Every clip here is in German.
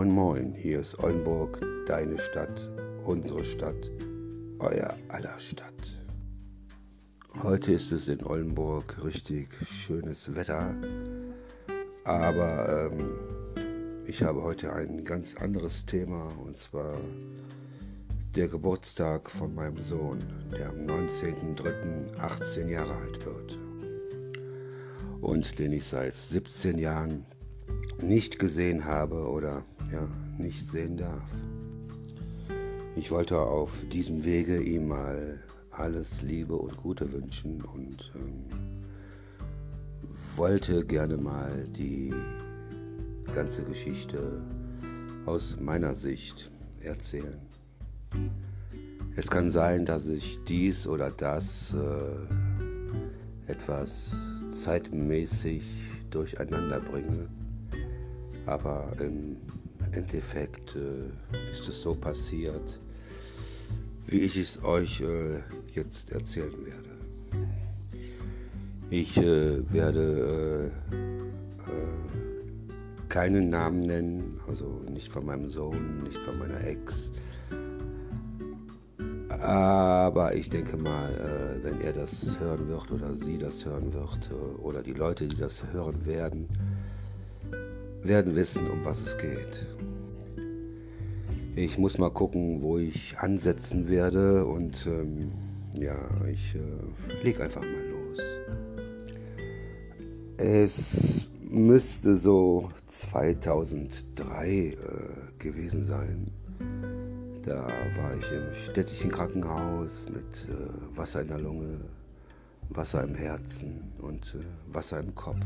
Moin Moin, hier ist Oldenburg, deine Stadt, unsere Stadt, euer aller Stadt. Heute ist es in Oldenburg richtig schönes Wetter, aber ähm, ich habe heute ein ganz anderes Thema und zwar der Geburtstag von meinem Sohn, der am 19.03. 18 Jahre alt wird und den ich seit 17 Jahren nicht gesehen habe oder ja, nicht sehen darf. Ich wollte auf diesem Wege ihm mal alles Liebe und Gute wünschen und ähm, wollte gerne mal die ganze Geschichte aus meiner Sicht erzählen. Es kann sein, dass ich dies oder das äh, etwas zeitmäßig durcheinander bringe aber im Endeffekt äh, ist es so passiert, wie ich es euch äh, jetzt erzählen werde. Ich äh, werde äh, äh, keinen Namen nennen, also nicht von meinem Sohn, nicht von meiner Ex. Aber ich denke mal, äh, wenn er das hören wird oder sie das hören wird oder die Leute, die das hören werden, werden wissen, um was es geht. Ich muss mal gucken, wo ich ansetzen werde und ähm, ja, ich äh, leg einfach mal los. Es müsste so 2003 äh, gewesen sein. Da war ich im städtischen Krankenhaus mit äh, Wasser in der Lunge, Wasser im Herzen und äh, Wasser im Kopf.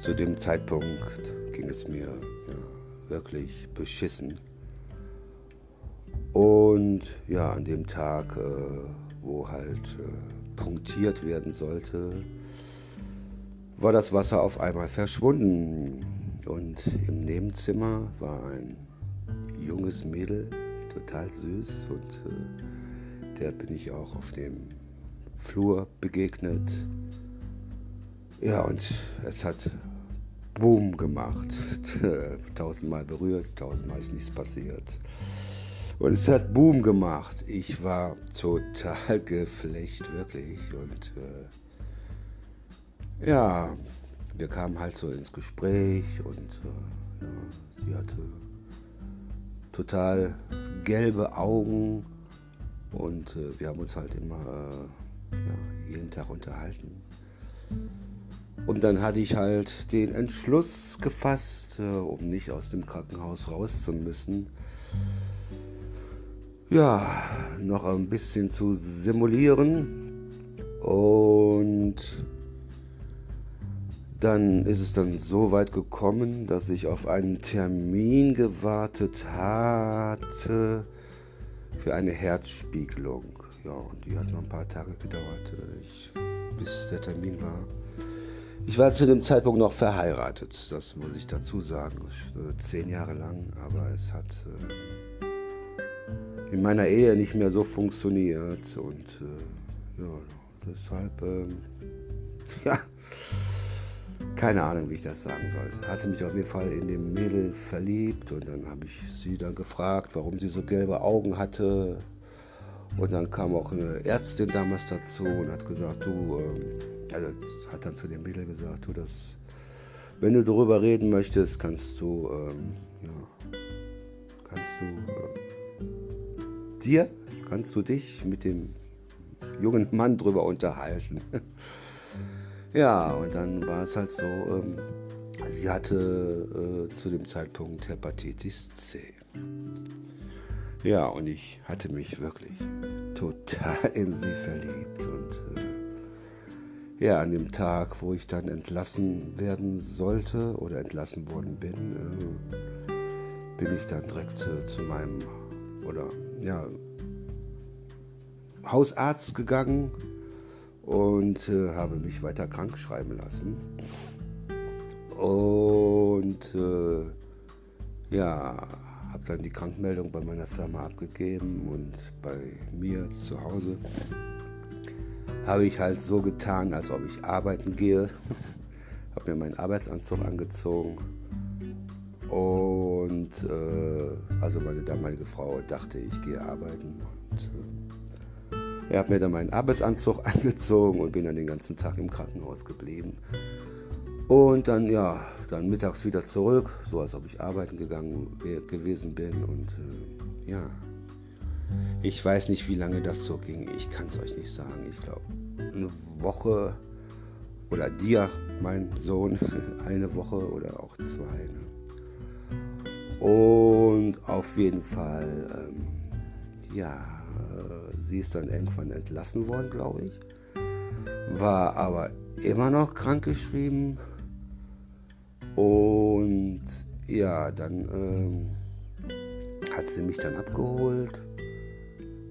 Zu dem Zeitpunkt ging es mir ja, wirklich beschissen. Und ja, an dem Tag, äh, wo halt äh, punktiert werden sollte, war das Wasser auf einmal verschwunden. Und im Nebenzimmer war ein junges Mädel, total süß. Und äh, der bin ich auch auf dem Flur begegnet. Ja, und es hat Boom gemacht. tausendmal berührt, tausendmal ist nichts passiert. Und es hat Boom gemacht. Ich war total geflecht, wirklich. Und äh, ja, wir kamen halt so ins Gespräch und äh, ja, sie hatte total gelbe Augen und äh, wir haben uns halt immer äh, ja, jeden Tag unterhalten. Und dann hatte ich halt den Entschluss gefasst, äh, um nicht aus dem Krankenhaus raus zu müssen, ja, noch ein bisschen zu simulieren. Und dann ist es dann so weit gekommen, dass ich auf einen Termin gewartet hatte für eine Herzspiegelung. Ja, und die hat noch ein paar Tage gedauert, äh, ich, bis der Termin war. Ich war zu dem Zeitpunkt noch verheiratet, das muss ich dazu sagen. Zehn Jahre lang, aber es hat äh, in meiner Ehe nicht mehr so funktioniert und äh, ja, deshalb, äh, ja, keine Ahnung, wie ich das sagen sollte. Hatte mich auf jeden Fall in dem Mädel verliebt und dann habe ich sie dann gefragt, warum sie so gelbe Augen hatte. Und dann kam auch eine Ärztin damals dazu und hat gesagt, du, ähm, also hat dann zu dem Mädel gesagt, du das, wenn du darüber reden möchtest, kannst du, ähm, ja, kannst du äh, dir, kannst du dich mit dem jungen Mann drüber unterhalten. ja, und dann war es halt so, ähm, sie hatte äh, zu dem Zeitpunkt Hepatitis C. Ja, und ich hatte mich wirklich total in sie verliebt und äh, ja, an dem Tag, wo ich dann entlassen werden sollte oder entlassen worden bin, äh, bin ich dann direkt äh, zu meinem oder ja, Hausarzt gegangen und äh, habe mich weiter krank schreiben lassen. Und äh, ja, habe dann die Krankmeldung bei meiner Firma abgegeben und bei mir zu Hause habe ich halt so getan, als ob ich arbeiten gehe. habe mir meinen Arbeitsanzug angezogen Und äh, also meine damalige Frau dachte, ich gehe arbeiten. Und äh, er hat mir dann meinen Arbeitsanzug angezogen und bin dann den ganzen Tag im Krankenhaus geblieben. Und dann, ja, dann mittags wieder zurück, so als ob ich arbeiten gegangen gewesen bin. Und äh, ja, ich weiß nicht, wie lange das so ging. Ich kann es euch nicht sagen. Ich glaube, eine Woche oder dir, mein Sohn, eine Woche oder auch zwei. Ne? Und auf jeden Fall, ähm, ja, äh, sie ist dann irgendwann entlassen worden, glaube ich. War aber immer noch krankgeschrieben und ja, dann ähm, hat sie mich dann abgeholt.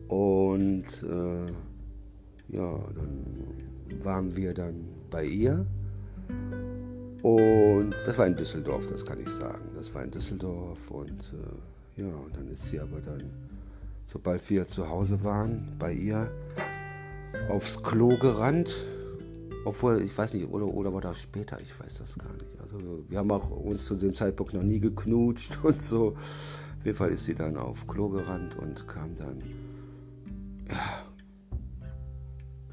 Und äh, ja, dann waren wir dann bei ihr. Und das war in Düsseldorf, das kann ich sagen. Das war in Düsseldorf und äh, ja, und dann ist sie aber dann, sobald wir zu Hause waren, bei ihr aufs Klo gerannt obwohl, ich weiß nicht, oder, oder war das später? Ich weiß das gar nicht. Also, wir haben auch uns zu dem Zeitpunkt noch nie geknutscht und so. Auf jeden Fall ist sie dann auf Klo gerannt und kam dann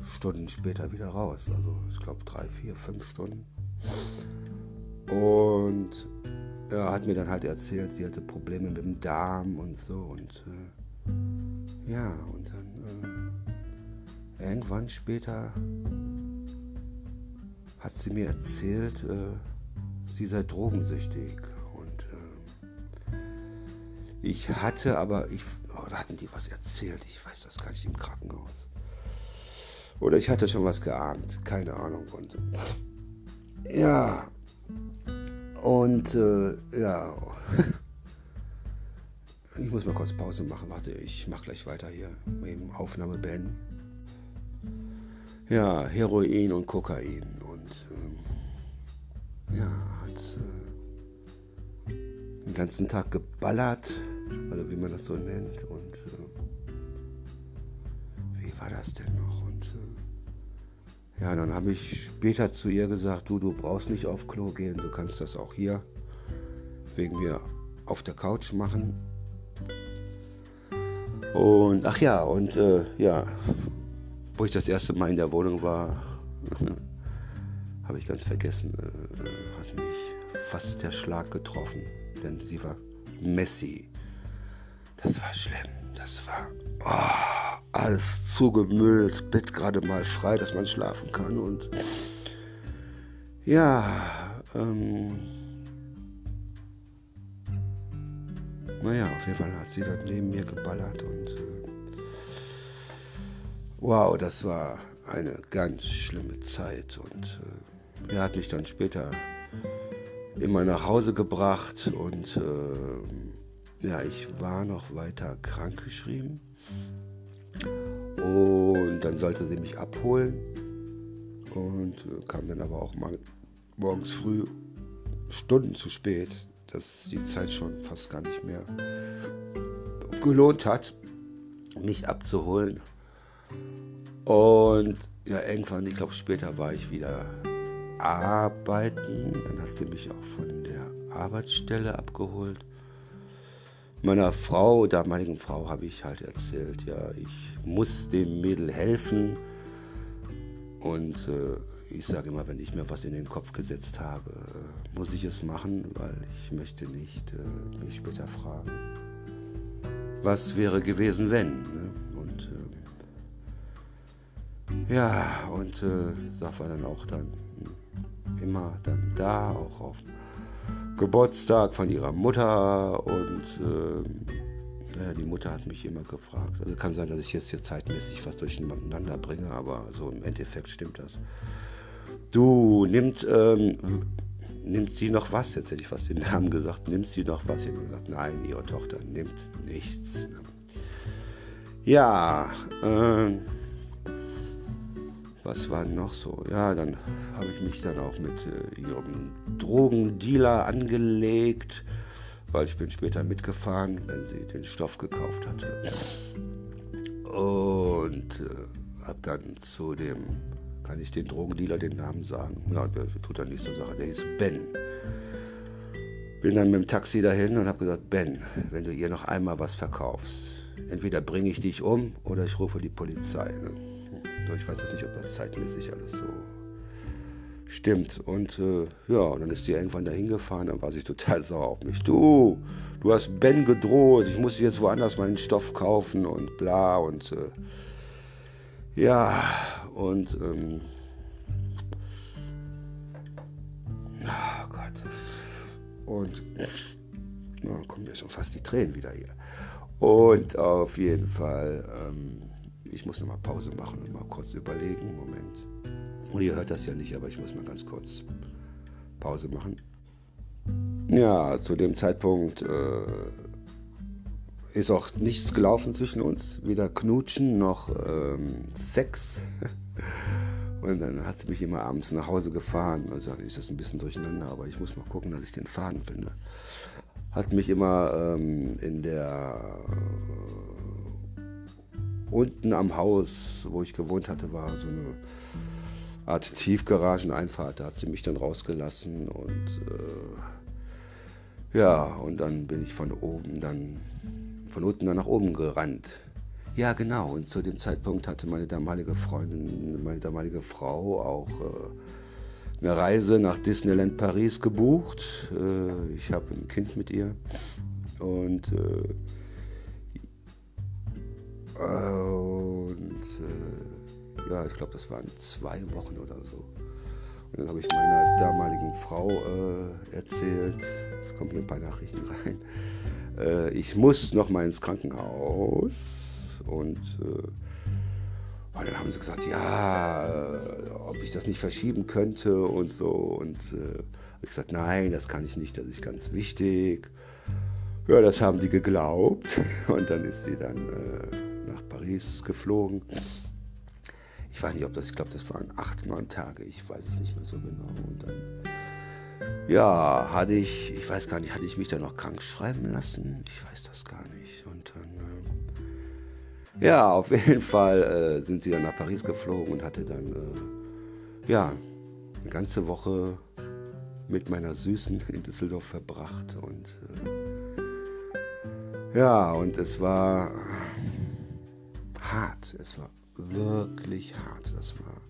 Stunden später wieder raus. Also, ich glaube, drei, vier, fünf Stunden. Und er hat mir dann halt erzählt, sie hatte Probleme mit dem Darm und so. Und äh, ja, und dann äh, irgendwann später hat sie mir erzählt, äh, sie sei drogensüchtig. Und äh, ich hatte aber, ich, hatten die was erzählt? Ich weiß das gar nicht im Krankenhaus. Oder ich hatte schon was geahnt, keine Ahnung. Und ja, und äh, ja, ich muss mal kurz Pause machen. Warte, ich mache gleich weiter hier mit dem Aufnahme beenden. Ja, Heroin und Kokain ja, hat äh, den ganzen Tag geballert, also wie man das so nennt. Und äh, wie war das denn noch? Und äh, ja, dann habe ich später zu ihr gesagt, du, du brauchst nicht auf Klo gehen, du kannst das auch hier wegen mir auf der Couch machen. Und ach ja, und äh, ja, wo ich das erste Mal in der Wohnung war, habe ich ganz vergessen, äh, hat mich fast der Schlag getroffen, denn sie war Messi. Das war schlimm, das war oh, alles zugemüllt, Bett gerade mal frei, dass man schlafen kann und ja, ähm, naja, auf jeden Fall hat sie dort neben mir geballert und äh, wow, das war eine ganz schlimme Zeit und äh, er hat mich dann später immer nach Hause gebracht und äh, ja, ich war noch weiter krankgeschrieben. Und dann sollte sie mich abholen und äh, kam dann aber auch mal morgens früh Stunden zu spät, dass die Zeit schon fast gar nicht mehr gelohnt hat, mich abzuholen. Und ja, irgendwann, ich glaube später war ich wieder arbeiten. Dann hat sie mich auch von der Arbeitsstelle abgeholt. Meiner Frau, damaligen Frau, habe ich halt erzählt, ja, ich muss dem Mädel helfen. Und äh, ich sage immer, wenn ich mir was in den Kopf gesetzt habe, äh, muss ich es machen, weil ich möchte nicht äh, mich später fragen, was wäre gewesen, wenn. Ne? Und äh, ja, und äh, das war dann auch dann immer dann da, auch auf Geburtstag von ihrer Mutter und äh, ja, die Mutter hat mich immer gefragt. Also kann sein, dass ich jetzt hier zeitmäßig was durcheinander bringe, aber so im Endeffekt stimmt das. Du, nimmt, ähm, nimmt sie noch was? Jetzt hätte ich fast den Namen gesagt. Nimmt sie noch was? Ich habe gesagt, nein, ihre Tochter nimmt nichts. Ja, ähm, was war noch so? Ja, dann habe ich mich dann auch mit äh, ihrem Drogendealer angelegt, weil ich bin später mitgefahren, wenn sie den Stoff gekauft hatte. Und äh, habe dann zu dem, kann ich den Drogendealer den Namen sagen? Ja, der tut dann nicht so Sache, der hieß Ben. Bin dann mit dem Taxi dahin und habe gesagt, Ben, wenn du ihr noch einmal was verkaufst, entweder bringe ich dich um oder ich rufe die Polizei. Ne? Ich weiß jetzt nicht, ob das zeitmäßig alles so stimmt. Und äh, ja, und dann ist sie irgendwann dahin gefahren, dann war sie total sauer auf mich. Du, du hast Ben gedroht, ich muss jetzt woanders meinen Stoff kaufen und bla und äh, ja, und ähm, oh Gott. Und na, kommen mir schon fast die Tränen wieder hier. Und auf jeden Fall, ähm, ich muss nochmal Pause machen und mal kurz überlegen. Moment. Und ihr hört das ja nicht, aber ich muss mal ganz kurz Pause machen. Ja, zu dem Zeitpunkt äh, ist auch nichts gelaufen zwischen uns. Weder Knutschen noch ähm, Sex. Und dann hat sie mich immer abends nach Hause gefahren. Also ist das ein bisschen durcheinander, aber ich muss mal gucken, dass ich den Faden finde. Hat mich immer ähm, in der unten am Haus, wo ich gewohnt hatte, war so eine Art Tiefgarageneinfahrt. Da hat sie mich dann rausgelassen und äh, ja, und dann bin ich von oben dann von unten dann nach oben gerannt ja, genau. Und zu dem Zeitpunkt hatte meine damalige Freundin, meine damalige Frau auch äh, eine Reise nach Disneyland Paris gebucht. Äh, ich habe ein Kind mit ihr. Und, äh, und äh, ja, ich glaube, das waren zwei Wochen oder so. Und dann habe ich meiner damaligen Frau äh, erzählt, es kommen hier ein paar Nachrichten rein, äh, ich muss noch mal ins Krankenhaus und äh, dann haben sie gesagt, ja, äh, ob ich das nicht verschieben könnte und so. Und äh, ich gesagt, nein, das kann ich nicht, das ist ganz wichtig. Ja, das haben die geglaubt. Und dann ist sie dann nach Paris geflogen. Ich weiß nicht, ob das, ich glaube, das waren acht, neun Tage, ich weiß es nicht mehr so genau. Und dann, ja, hatte ich, ich weiß gar nicht, hatte ich mich da noch krank schreiben lassen? Ich weiß das gar nicht. Und dann ja, auf jeden Fall äh, sind sie dann nach Paris geflogen und hatte dann äh, ja eine ganze Woche mit meiner Süßen in Düsseldorf verbracht und äh, ja und es war hart, es war wirklich hart, das war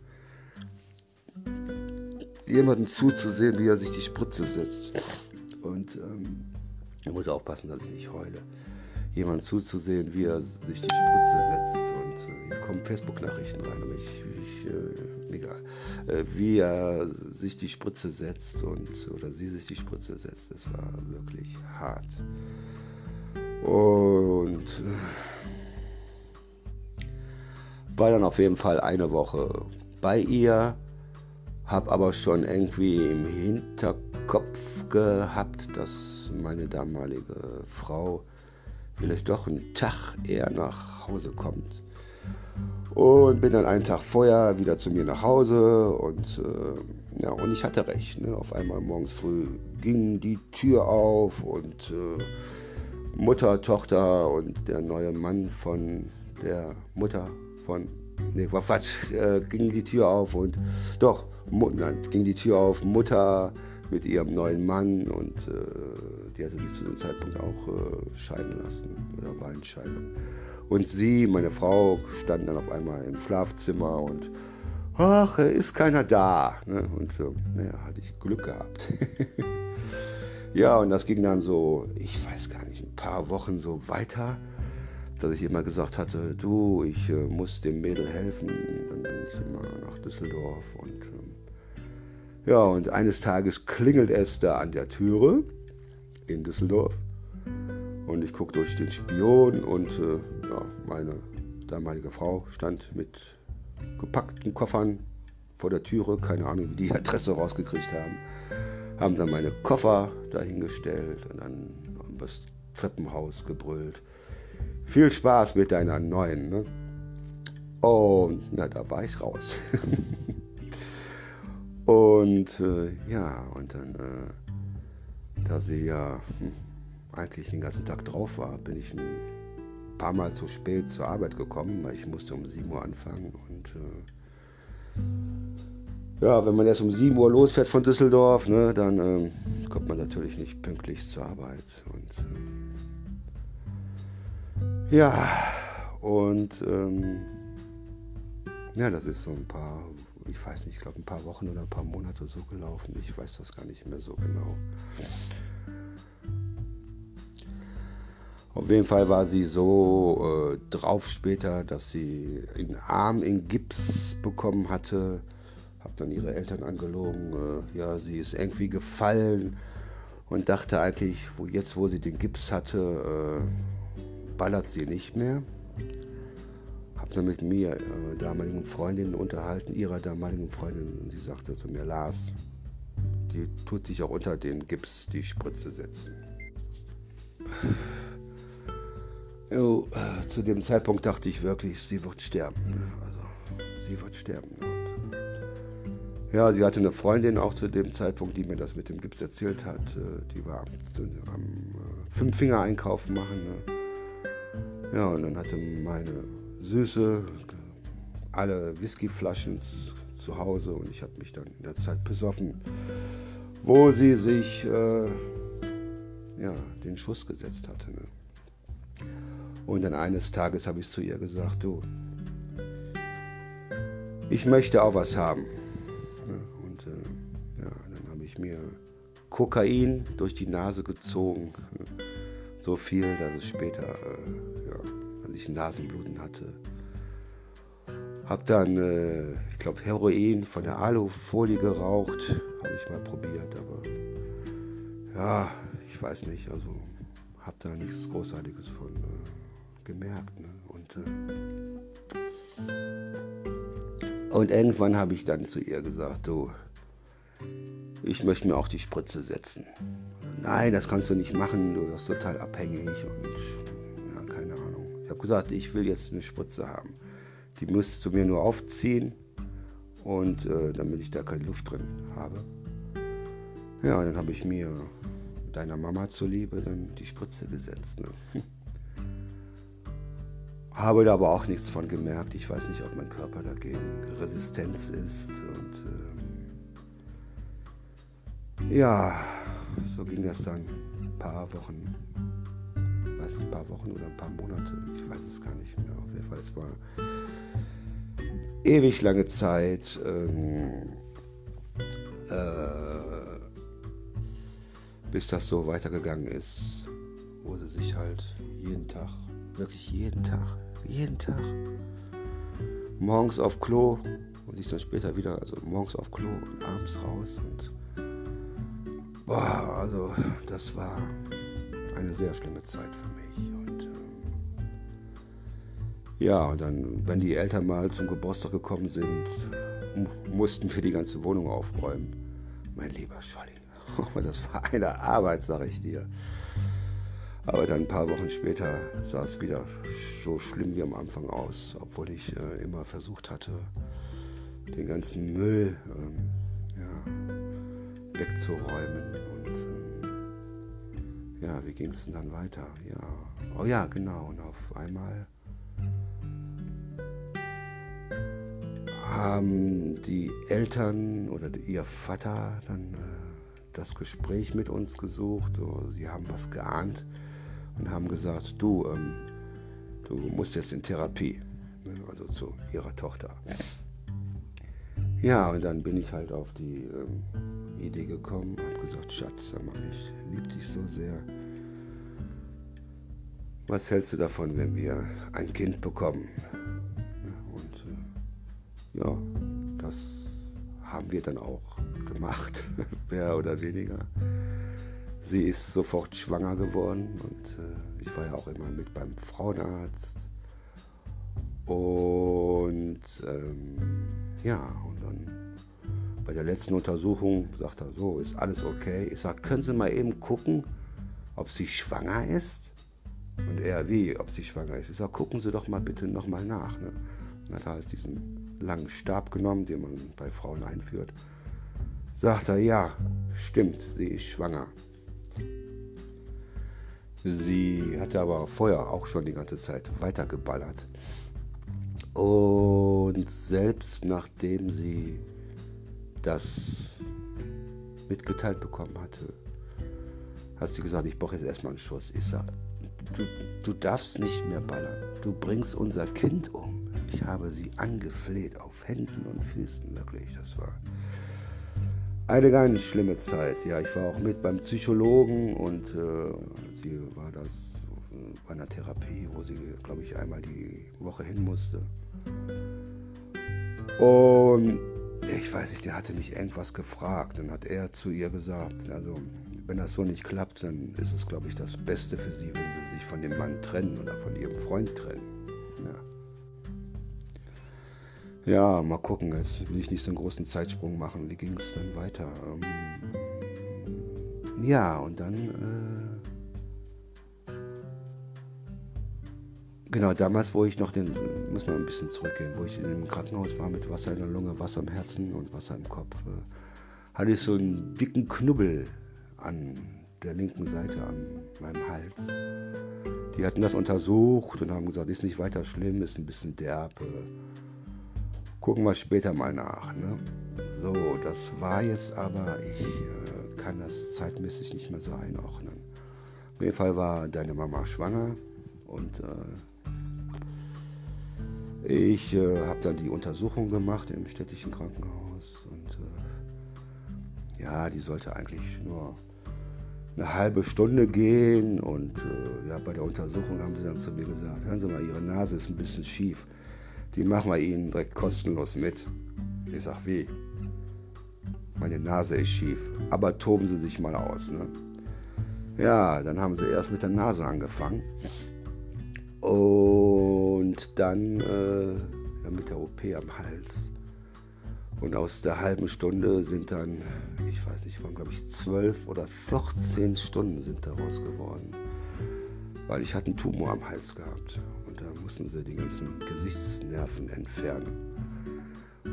jemanden zuzusehen, wie er sich die Spritze setzt und ähm, ich muss aufpassen, dass ich nicht heule jemand zuzusehen, wie er sich die Spritze setzt. Und äh, hier kommen Facebook-Nachrichten rein, aber ich, ich äh, egal. Äh, wie er sich die Spritze setzt und oder sie sich die Spritze setzt, das war wirklich hart. Und äh, war dann auf jeden Fall eine Woche bei ihr, habe aber schon irgendwie im Hinterkopf gehabt, dass meine damalige Frau vielleicht doch einen Tag eher nach Hause kommt. Und bin dann einen Tag vorher wieder zu mir nach Hause und, äh, ja, und ich hatte recht. Ne? Auf einmal morgens früh ging die Tür auf und äh, Mutter, Tochter und der neue Mann von der Mutter von Nee, war Quatsch. Äh, ging die Tür auf und doch, nein, ging die Tür auf, Mutter, mit ihrem neuen Mann und äh, die hatte sich zu dem Zeitpunkt auch äh, scheiden lassen oder war in Scheidung. Und sie, meine Frau, standen dann auf einmal im Schlafzimmer und ach, ist keiner da. Ne? Und so, naja, hatte ich Glück gehabt. ja, und das ging dann so, ich weiß gar nicht, ein paar Wochen so weiter, dass ich immer gesagt hatte, du, ich äh, muss dem Mädel helfen. Dann bin ich immer nach Düsseldorf und ähm, ja, und eines Tages klingelt es da an der Türe in Düsseldorf. Und ich gucke durch den Spion und äh, ja, meine damalige Frau stand mit gepackten Koffern vor der Türe. Keine Ahnung, wie die Adresse rausgekriegt haben. Haben dann meine Koffer dahingestellt und dann das Treppenhaus gebrüllt. Viel Spaß mit deiner neuen. Ne? Und na, da war ich raus. Und äh, ja, und dann, äh, da sie ja hm, eigentlich den ganzen Tag drauf war, bin ich ein paar Mal zu spät zur Arbeit gekommen, weil ich musste um 7 Uhr anfangen. Und Ja, wenn man erst um 7 Uhr losfährt von Düsseldorf, ne, dann ähm, kommt man natürlich nicht pünktlich zur Arbeit. Und, äh, ja, und ähm, ja, das ist so ein paar, ich weiß nicht, ich glaube ein paar Wochen oder ein paar Monate so gelaufen. Ich weiß das gar nicht mehr so genau. Auf jeden Fall war sie so äh, drauf später, dass sie den Arm in Gips bekommen hatte. Hab dann ihre Eltern angelogen. Äh, ja, sie ist irgendwie gefallen und dachte eigentlich, wo jetzt, wo sie den Gips hatte, äh, ballert sie nicht mehr. Hab dann mit mir, äh, damaligen Freundin unterhalten, ihrer damaligen Freundin, und sie sagte zu mir, Lars, die tut sich auch unter den Gips die Spritze setzen. Jo, äh, zu dem Zeitpunkt dachte ich wirklich, sie wird sterben. Ne? Also, sie wird sterben. Und, äh, ja, sie hatte eine Freundin auch zu dem Zeitpunkt, die mir das mit dem Gips erzählt hat. Äh, die war am, am äh, Fünf-Finger-Einkaufen machen. Ne? Ja, und dann hatte meine Süße alle Whiskyflaschen zu Hause und ich habe mich dann in der Zeit besoffen, wo sie sich äh, ja, den Schuss gesetzt hatte. Ne? Und dann eines Tages habe ich zu ihr gesagt, du, ich möchte auch was haben. Und äh, ja, dann habe ich mir Kokain durch die Nase gezogen. So viel, dass es später, äh, ich Nasenbluten hatte. Hab dann, äh, ich glaube, Heroin von der Alufolie geraucht. Habe ich mal probiert, aber ja, ich weiß nicht. Also habe da nichts Großartiges von äh, gemerkt. Ne? Und, äh, und irgendwann habe ich dann zu ihr gesagt, du, ich möchte mir auch die Spritze setzen. Nein, das kannst du nicht machen, du wirst total abhängig und habe gesagt, ich will jetzt eine Spritze haben. Die müsstest du mir nur aufziehen und äh, damit ich da keine Luft drin habe. Ja, dann habe ich mir deiner Mama zuliebe dann die Spritze gesetzt. Ne? Habe da aber auch nichts von gemerkt. Ich weiß nicht, ob mein Körper dagegen Resistenz ist. Und äh, ja, so ging das dann ein paar Wochen, weiß nicht, ein paar Wochen oder ein paar Monate. Ich weiß es gar nicht mehr. Auf jeden Fall, es war ewig lange Zeit. Ähm, äh, bis das so weitergegangen ist, wo sie sich halt jeden Tag, wirklich jeden Tag, jeden Tag. Morgens auf Klo und ich dann später wieder, also morgens auf Klo und abends raus und boah, also das war eine sehr schlimme Zeit für mich. Und ähm, ja, und dann, wenn die Eltern mal zum Geburtstag gekommen sind, mussten wir die ganze Wohnung aufräumen. Mein lieber Scholli, das war eine Arbeit, sag ich dir. Aber dann ein paar Wochen später sah es wieder so schlimm wie am Anfang aus, obwohl ich äh, immer versucht hatte, den ganzen Müll ähm, ja, wegzuräumen. Und ähm, ja, wie ging es denn dann weiter? Ja, oh ja, genau. Und auf einmal haben die Eltern oder ihr Vater dann äh, das Gespräch mit uns gesucht. Sie haben was geahnt und haben gesagt, du, ähm, du musst jetzt in Therapie, ne, also zu ihrer Tochter. Ja, und dann bin ich halt auf die ähm, Idee gekommen, habe gesagt, Schatz, sag mal, ich liebe dich so sehr. Was hältst du davon, wenn wir ein Kind bekommen? Und äh, ja, das haben wir dann auch gemacht, mehr oder weniger. Sie ist sofort schwanger geworden und äh, ich war ja auch immer mit beim Frauenarzt. Und ähm, ja, und dann bei der letzten Untersuchung sagt er so, ist alles okay. Ich sage, können Sie mal eben gucken, ob sie schwanger ist? Und er, wie, ob sie schwanger ist? Ich sage, gucken Sie doch mal bitte nochmal nach. Ne? Dann hat er halt diesen langen Stab genommen, den man bei Frauen einführt. Sagt er, ja, stimmt, sie ist schwanger. Sie hatte aber vorher auch schon die ganze Zeit weitergeballert. Und selbst nachdem sie das mitgeteilt bekommen hatte, hat sie gesagt, ich brauche jetzt erstmal einen Schuss. Ich sage, du, du darfst nicht mehr ballern. Du bringst unser Kind um. Ich habe sie angefleht auf Händen und Füßen, wirklich. Das war eine ganz schlimme Zeit. Ja, ich war auch mit beim Psychologen und äh, sie war das bei einer Therapie, wo sie, glaube ich, einmal die Woche hin musste. Und ich weiß nicht, der hatte mich irgendwas gefragt. Dann hat er zu ihr gesagt, also wenn das so nicht klappt, dann ist es, glaube ich, das Beste für sie, wenn sie sich von dem Mann trennen oder von ihrem Freund trennen. Ja, ja mal gucken, jetzt will ich nicht so einen großen Zeitsprung machen. Wie ging es dann weiter? Ähm, ja, und dann... Äh, Genau, damals, wo ich noch den, muss man ein bisschen zurückgehen, wo ich in dem Krankenhaus war mit Wasser in der Lunge, Wasser im Herzen und Wasser im Kopf, äh, hatte ich so einen dicken Knubbel an der linken Seite an meinem Hals. Die hatten das untersucht und haben gesagt, ist nicht weiter schlimm, ist ein bisschen derb. Gucken wir später mal nach. Ne? So, das war jetzt aber, ich äh, kann das zeitmäßig nicht mehr so einordnen. Auf jeden Fall war deine Mama schwanger und äh, ich äh, habe dann die Untersuchung gemacht im städtischen Krankenhaus und äh, ja, die sollte eigentlich nur eine halbe Stunde gehen und äh, ja, bei der Untersuchung haben sie dann zu mir gesagt, hören Sie mal, Ihre Nase ist ein bisschen schief, die machen wir Ihnen direkt kostenlos mit. Ich sag, wie? Meine Nase ist schief, aber toben Sie sich mal aus. Ne? Ja, dann haben sie erst mit der Nase angefangen und dann äh, ja, mit der OP am Hals. Und aus der halben Stunde sind dann, ich weiß nicht, waren glaube ich zwölf oder 14 Stunden sind daraus geworden. Weil ich hatte einen Tumor am Hals gehabt. Und da mussten sie die ganzen Gesichtsnerven entfernen.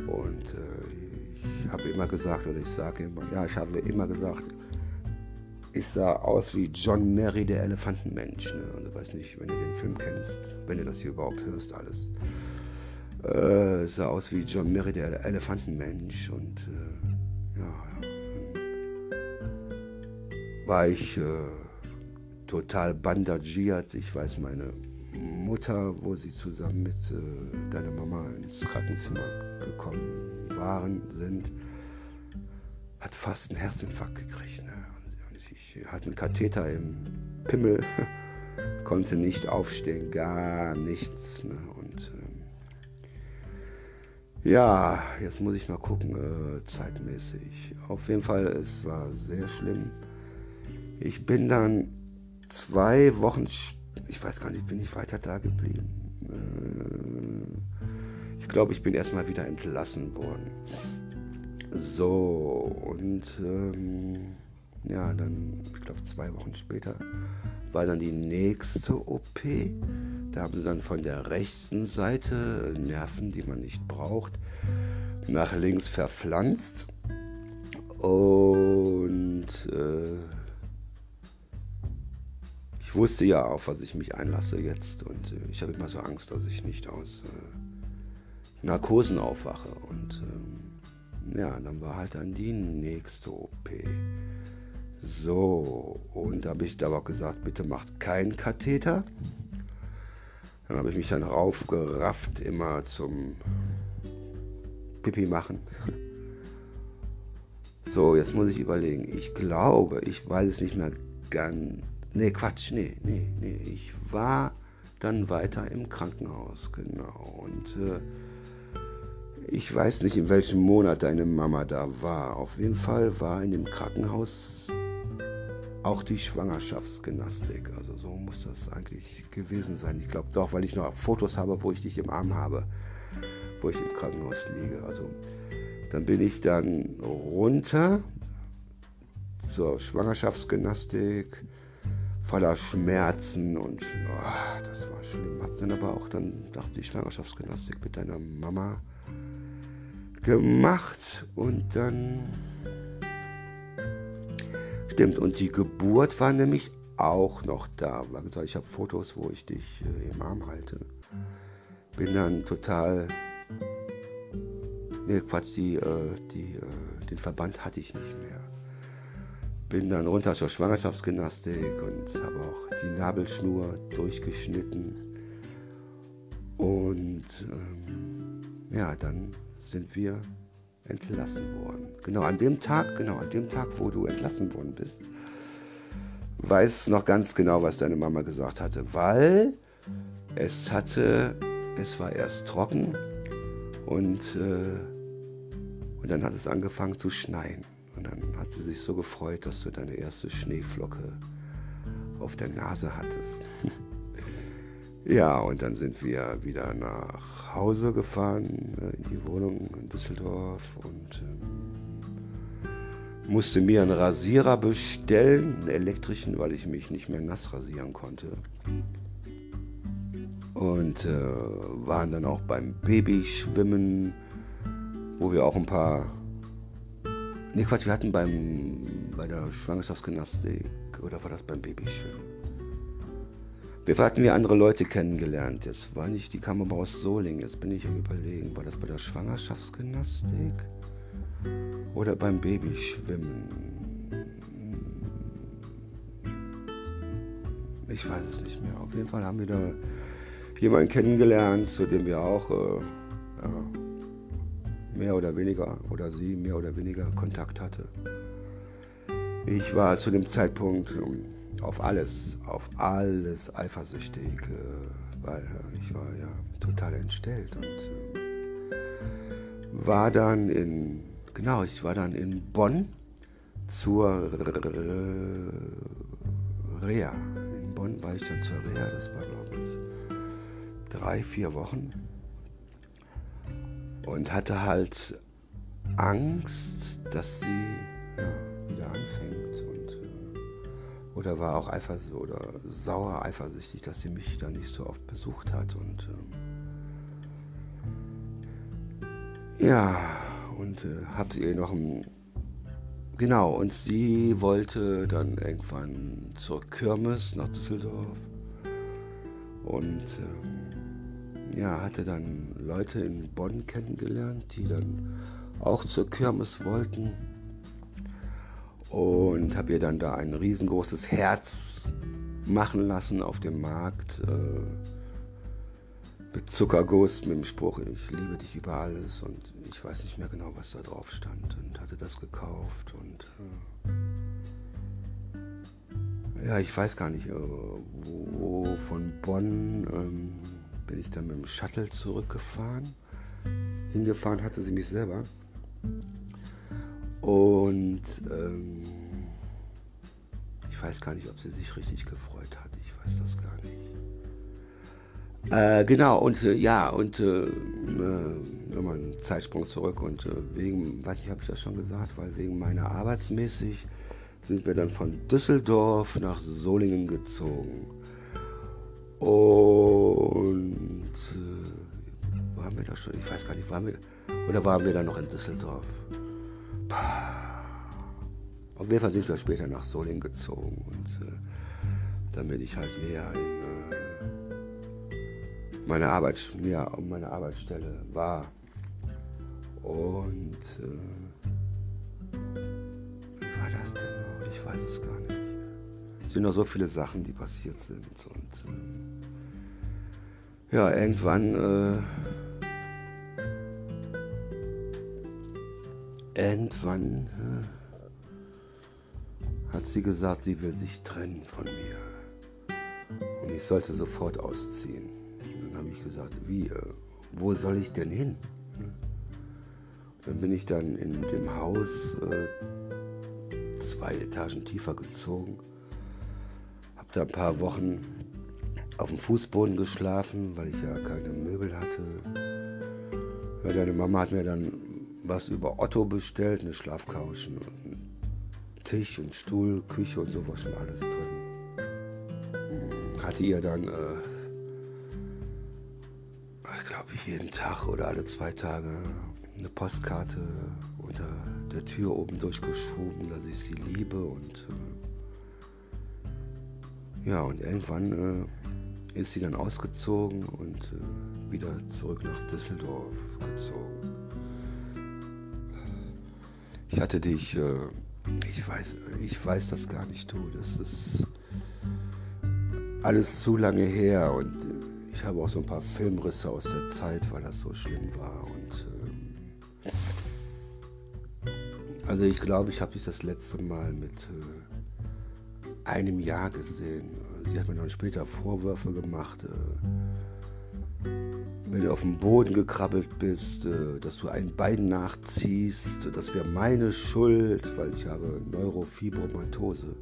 Und äh, ich habe immer gesagt, oder ich sage immer, ja, ich habe immer gesagt, ich sah aus wie John Mary, der Elefantenmensch. Ne? Ich weiß nicht, wenn du den Film kennst, wenn du das hier überhaupt hörst, alles. Äh, sah aus wie John Mary, der Elefantenmensch. Und äh, ja, war ich äh, total bandagiert. Ich weiß, meine Mutter, wo sie zusammen mit äh, deiner Mama ins Krankenzimmer gekommen waren, sind, hat fast einen Herzinfarkt gekriegt. Ne? Ich hatte einen Katheter im Pimmel, konnte nicht aufstehen, gar nichts. Ne? Und ähm, ja, jetzt muss ich mal gucken, äh, zeitmäßig. Auf jeden Fall, es war sehr schlimm. Ich bin dann zwei Wochen, ich weiß gar nicht, bin ich weiter da geblieben. Äh, ich glaube, ich bin erstmal wieder entlassen worden. So, und ähm, ja, dann, ich glaube, zwei Wochen später war dann die nächste OP. Da haben sie dann von der rechten Seite Nerven, die man nicht braucht, nach links verpflanzt. Und äh, ich wusste ja, auf was ich mich einlasse jetzt. Und äh, ich habe immer so Angst, dass ich nicht aus äh, Narkosen aufwache. Und ähm, ja, dann war halt dann die nächste OP. So, und da habe ich aber auch gesagt, bitte macht keinen Katheter. Dann habe ich mich dann raufgerafft, immer zum Pipi machen. So, jetzt muss ich überlegen. Ich glaube, ich weiß es nicht mehr ganz. Nee, Quatsch, nee, nee, nee. Ich war dann weiter im Krankenhaus, genau. Und äh, ich weiß nicht, in welchem Monat deine Mama da war. Auf jeden Fall war in dem Krankenhaus auch die Schwangerschaftsgymnastik. Also so muss das eigentlich gewesen sein. Ich glaube doch, weil ich noch Fotos habe, wo ich dich im Arm habe, wo ich im Krankenhaus liege. Also dann bin ich dann runter zur Schwangerschaftsgymnastik, voller Schmerzen und oh, das war schlimm. Hab dann aber auch dann nach die Schwangerschaftsgymnastik mit deiner Mama gemacht und dann Stimmt, und die Geburt war nämlich auch noch da. Ich habe Fotos, wo ich dich äh, im Arm halte. Bin dann total. Ne, Quatsch, die, äh, die, äh, den Verband hatte ich nicht mehr. Bin dann runter zur Schwangerschaftsgymnastik und habe auch die Nabelschnur durchgeschnitten. Und ähm, ja, dann sind wir entlassen worden. Genau an dem Tag, genau an dem Tag, wo du entlassen worden bist, weiß noch ganz genau, was deine Mama gesagt hatte, weil es hatte, es war erst trocken und, äh, und dann hat es angefangen zu schneien. Und dann hat sie sich so gefreut, dass du deine erste Schneeflocke auf der Nase hattest. ja, und dann sind wir wieder nach Hause gefahren, äh, in die Wohnung in Düsseldorf und äh, musste mir einen Rasierer bestellen, einen elektrischen, weil ich mich nicht mehr nass rasieren konnte. Und äh, waren dann auch beim Babyschwimmen, wo wir auch ein paar Nee, Quatsch, wir hatten beim, bei der Schwangerschaftsgymnastik, oder war das beim Babyschwimmen? Wir hatten wir andere Leute kennengelernt. Das war nicht, die kamen aber aus Solingen. Jetzt bin ich am überlegen, war das bei der Schwangerschaftsgymnastik oder beim Babyschwimmen? Ich weiß es nicht mehr. Auf jeden Fall haben wir da jemanden kennengelernt, zu dem wir auch äh, ja, mehr oder weniger oder sie mehr oder weniger Kontakt hatte. Ich war zu dem Zeitpunkt ähm, auf alles, auf alles eifersüchtig, weil ich war ja total entstellt und äh, war dann in, genau, ich war dann in Bonn zur Reha. In Bonn war ich dann zur Reha, das war glaube ich drei, vier Wochen und hatte halt Angst, dass sie ja, wieder anfängt oder war auch eifersüchtig oder sauer eifersüchtig, dass sie mich da nicht so oft besucht hat und äh, ja und äh, habe ihr noch ein genau und sie wollte dann irgendwann zur Kirmes nach Düsseldorf und äh, ja, hatte dann Leute in Bonn kennengelernt, die dann auch zur Kirmes wollten. Und habe ihr dann da ein riesengroßes Herz machen lassen auf dem Markt. Äh, mit Zuckerguss, mit dem Spruch, ich liebe dich über alles. Und ich weiß nicht mehr genau, was da drauf stand. Und hatte das gekauft. Und äh, ja, ich weiß gar nicht, äh, wo von Bonn. Ähm, bin ich dann mit dem Shuttle zurückgefahren. Hingefahren hatte sie mich selber. Und ähm, ich weiß gar nicht, ob sie sich richtig gefreut hat. Ich weiß das gar nicht. Äh, genau, und äh, ja, und äh, nochmal einen Zeitsprung zurück und äh, wegen, weiß nicht, habe ich das schon gesagt, weil wegen meiner arbeitsmäßig sind wir dann von Düsseldorf nach Solingen gezogen. Und äh, waren wir da schon? Ich weiß gar nicht, waren wir. Oder waren wir dann noch in Düsseldorf? Auf jeden Fall sind wir später nach Solingen gezogen und äh, damit ich halt näher in äh, meine Arbeit, näher um meine Arbeitsstelle war. Und äh, wie war das denn noch? Ich weiß es gar nicht. Es sind noch so viele Sachen, die passiert sind und äh, ja, irgendwann, irgendwann hat sie gesagt, sie will sich trennen von mir. Und ich sollte sofort ausziehen. Dann habe ich gesagt, wie, äh, wo soll ich denn hin? Dann bin ich dann in dem Haus äh, zwei Etagen tiefer gezogen, habe da ein paar Wochen auf dem Fußboden geschlafen, weil ich ja keine Möbel hatte. Ja, deine Mama hat mir dann was über Otto bestellt, eine Schlafcouch, einen Tisch, einen Stuhl, Küche und sowas schon alles drin. Hm, hatte ihr dann, äh, ich glaube, jeden Tag oder alle zwei Tage eine Postkarte unter der Tür oben durchgeschoben, dass ich sie liebe und äh, ja, und irgendwann äh, ist sie dann ausgezogen und äh, wieder zurück nach Düsseldorf gezogen. Ich hatte dich, äh, ich weiß, ich weiß das gar nicht, du. Das ist alles zu lange her und äh, ich habe auch so ein paar Filmrisse aus der Zeit, weil das so schlimm war. Und äh, also ich glaube, ich habe dich das letzte Mal mit äh, einem Jahr gesehen. Sie hat mir dann später Vorwürfe gemacht. Äh, wenn du auf dem Boden gekrabbelt bist, äh, dass du einen Bein nachziehst, das wäre meine Schuld, weil ich habe Neurofibromatose.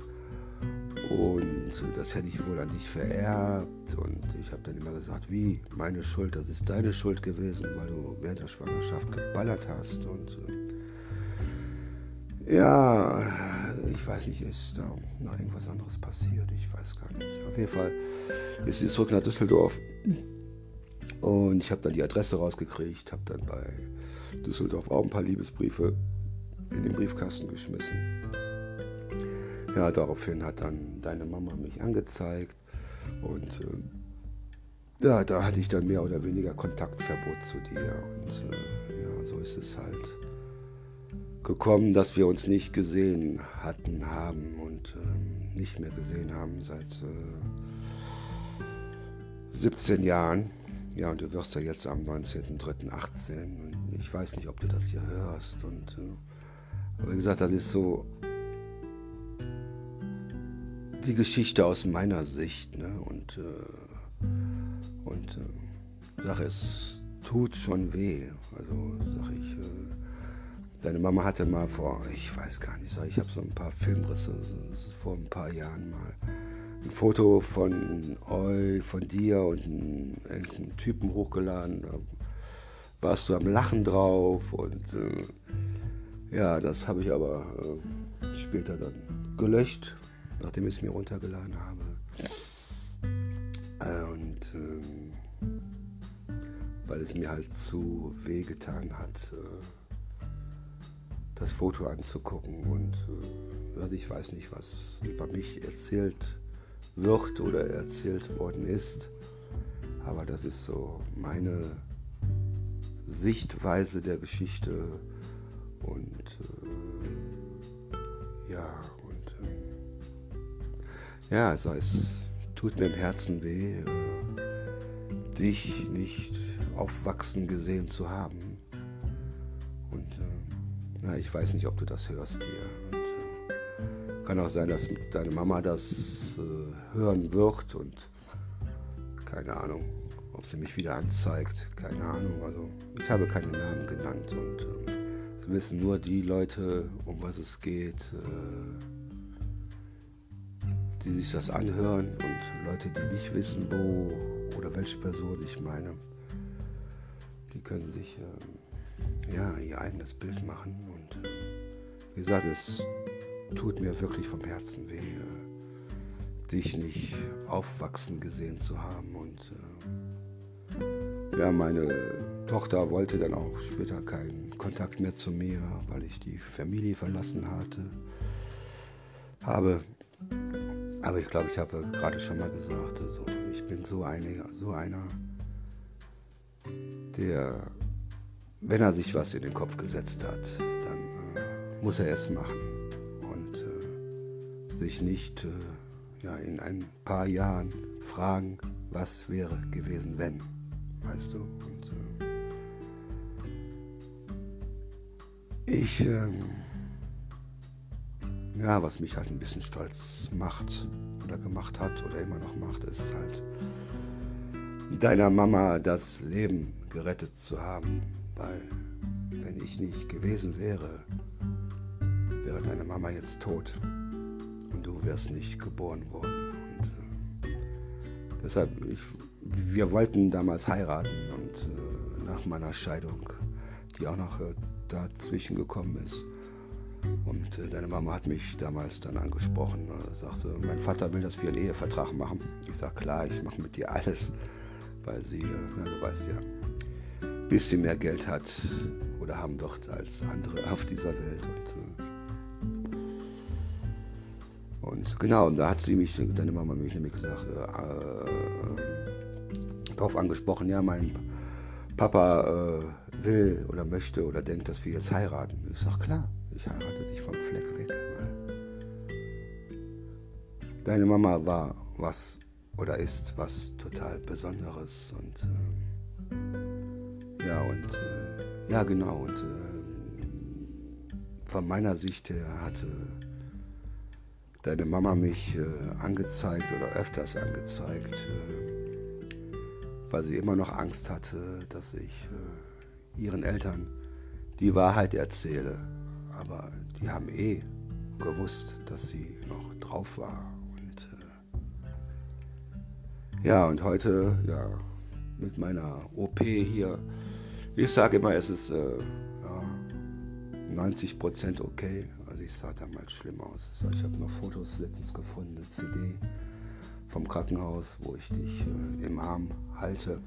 Und das hätte ich wohl an dich vererbt. Und ich habe dann immer gesagt, wie, meine Schuld, das ist deine Schuld gewesen, weil du während der Schwangerschaft geballert hast. Und äh, ja, ich weiß nicht, ist da noch irgendwas anderes passiert? Ich weiß gar nicht. Auf jeden Fall ist sie zurück nach Düsseldorf. Und ich habe dann die Adresse rausgekriegt, habe dann bei Düsseldorf auch ein paar Liebesbriefe in den Briefkasten geschmissen. Ja, daraufhin hat dann deine Mama mich angezeigt und äh, ja, da hatte ich dann mehr oder weniger Kontaktverbot zu dir und äh, ja, so ist es halt gekommen, dass wir uns nicht gesehen hatten, haben und äh, nicht mehr gesehen haben seit 17 äh, Jahren. Ja, und du wirst ja jetzt am 19.03.18 und ich weiß nicht, ob du das hier hörst und äh, aber wie gesagt, das ist so die Geschichte aus meiner Sicht. Ne? Und, äh, und äh, sage, es tut schon weh. Also sage ich, äh, deine Mama hatte mal vor, ich weiß gar nicht, sag ich habe so ein paar Filmrisse, vor ein paar Jahren mal ein Foto von eu, von dir und einen, Typen hochgeladen. Da warst du am Lachen drauf und äh, ja, das habe ich aber äh, später dann gelöscht, nachdem ich es mir runtergeladen habe. Äh, und ähm, weil es mir halt zu weh getan hat, äh, das Foto anzugucken. Und äh, also ich weiß nicht, was über mich erzählt wird oder erzählt worden ist. Aber das ist so meine Sichtweise der Geschichte. Und äh, ja, ja, also es tut mir im Herzen weh, äh, dich nicht aufwachsen gesehen zu haben. Und äh, na, ich weiß nicht, ob du das hörst hier. Und, äh, kann auch sein, dass deine Mama das äh, hören wird und keine Ahnung, ob sie mich wieder anzeigt. Keine Ahnung. Also ich habe keine Namen genannt und äh, wissen nur die Leute, um was es geht. Äh, die sich das anhören und Leute, die nicht wissen, wo oder welche Person ich meine, die können sich äh, ja, ihr eigenes Bild machen. Und äh, wie gesagt, es tut mir wirklich vom Herzen weh, äh, dich nicht aufwachsen gesehen zu haben. Und äh, ja, meine Tochter wollte dann auch später keinen Kontakt mehr zu mir, weil ich die Familie verlassen hatte. Habe aber ich glaube, ich habe gerade schon mal gesagt, also ich bin so, eine, so einer, der, wenn er sich was in den Kopf gesetzt hat, dann äh, muss er es machen sich nicht äh, ja, in ein paar Jahren fragen, was wäre gewesen, wenn, weißt du? Und äh, ich ähm, ja, was mich halt ein bisschen stolz macht oder gemacht hat oder immer noch macht, ist halt deiner Mama das Leben gerettet zu haben, weil wenn ich nicht gewesen wäre, wäre deine Mama jetzt tot und du wärst nicht geboren worden. Und äh, deshalb, ich, wir wollten damals heiraten und äh, nach meiner Scheidung, die auch noch äh, dazwischen gekommen ist, und äh, deine Mama hat mich damals dann angesprochen. Äh, sagte, mein Vater will, dass wir einen Ehevertrag machen. Ich sage, klar, ich mache mit dir alles, weil sie, äh, na, du weißt ja, ein bisschen mehr Geld hat oder haben dort als andere auf dieser Welt. Und, und genau, und da hat sie mich, deine Mama mich nämlich gesagt, äh, äh, darauf angesprochen, ja, mein Papa will oder möchte oder denkt, dass wir jetzt heiraten. Ich sage, klar, ich heirate dich vom Fleck weg. Deine Mama war was oder ist was total Besonderes und äh, ja und äh, ja genau und äh, von meiner Sicht her hatte deine Mama mich äh, angezeigt oder öfters angezeigt, äh, weil sie immer noch Angst hatte, dass ich äh, ihren Eltern die Wahrheit erzähle. Aber die haben eh gewusst, dass sie noch drauf war. Und äh, ja, und heute, ja, mit meiner OP hier, ich sage immer, es ist äh, ja, 90% okay, ich sah damals schlimm aus. Ich habe noch Fotos letztens gefunden, eine CD vom Krankenhaus, wo ich dich äh, im Arm halte.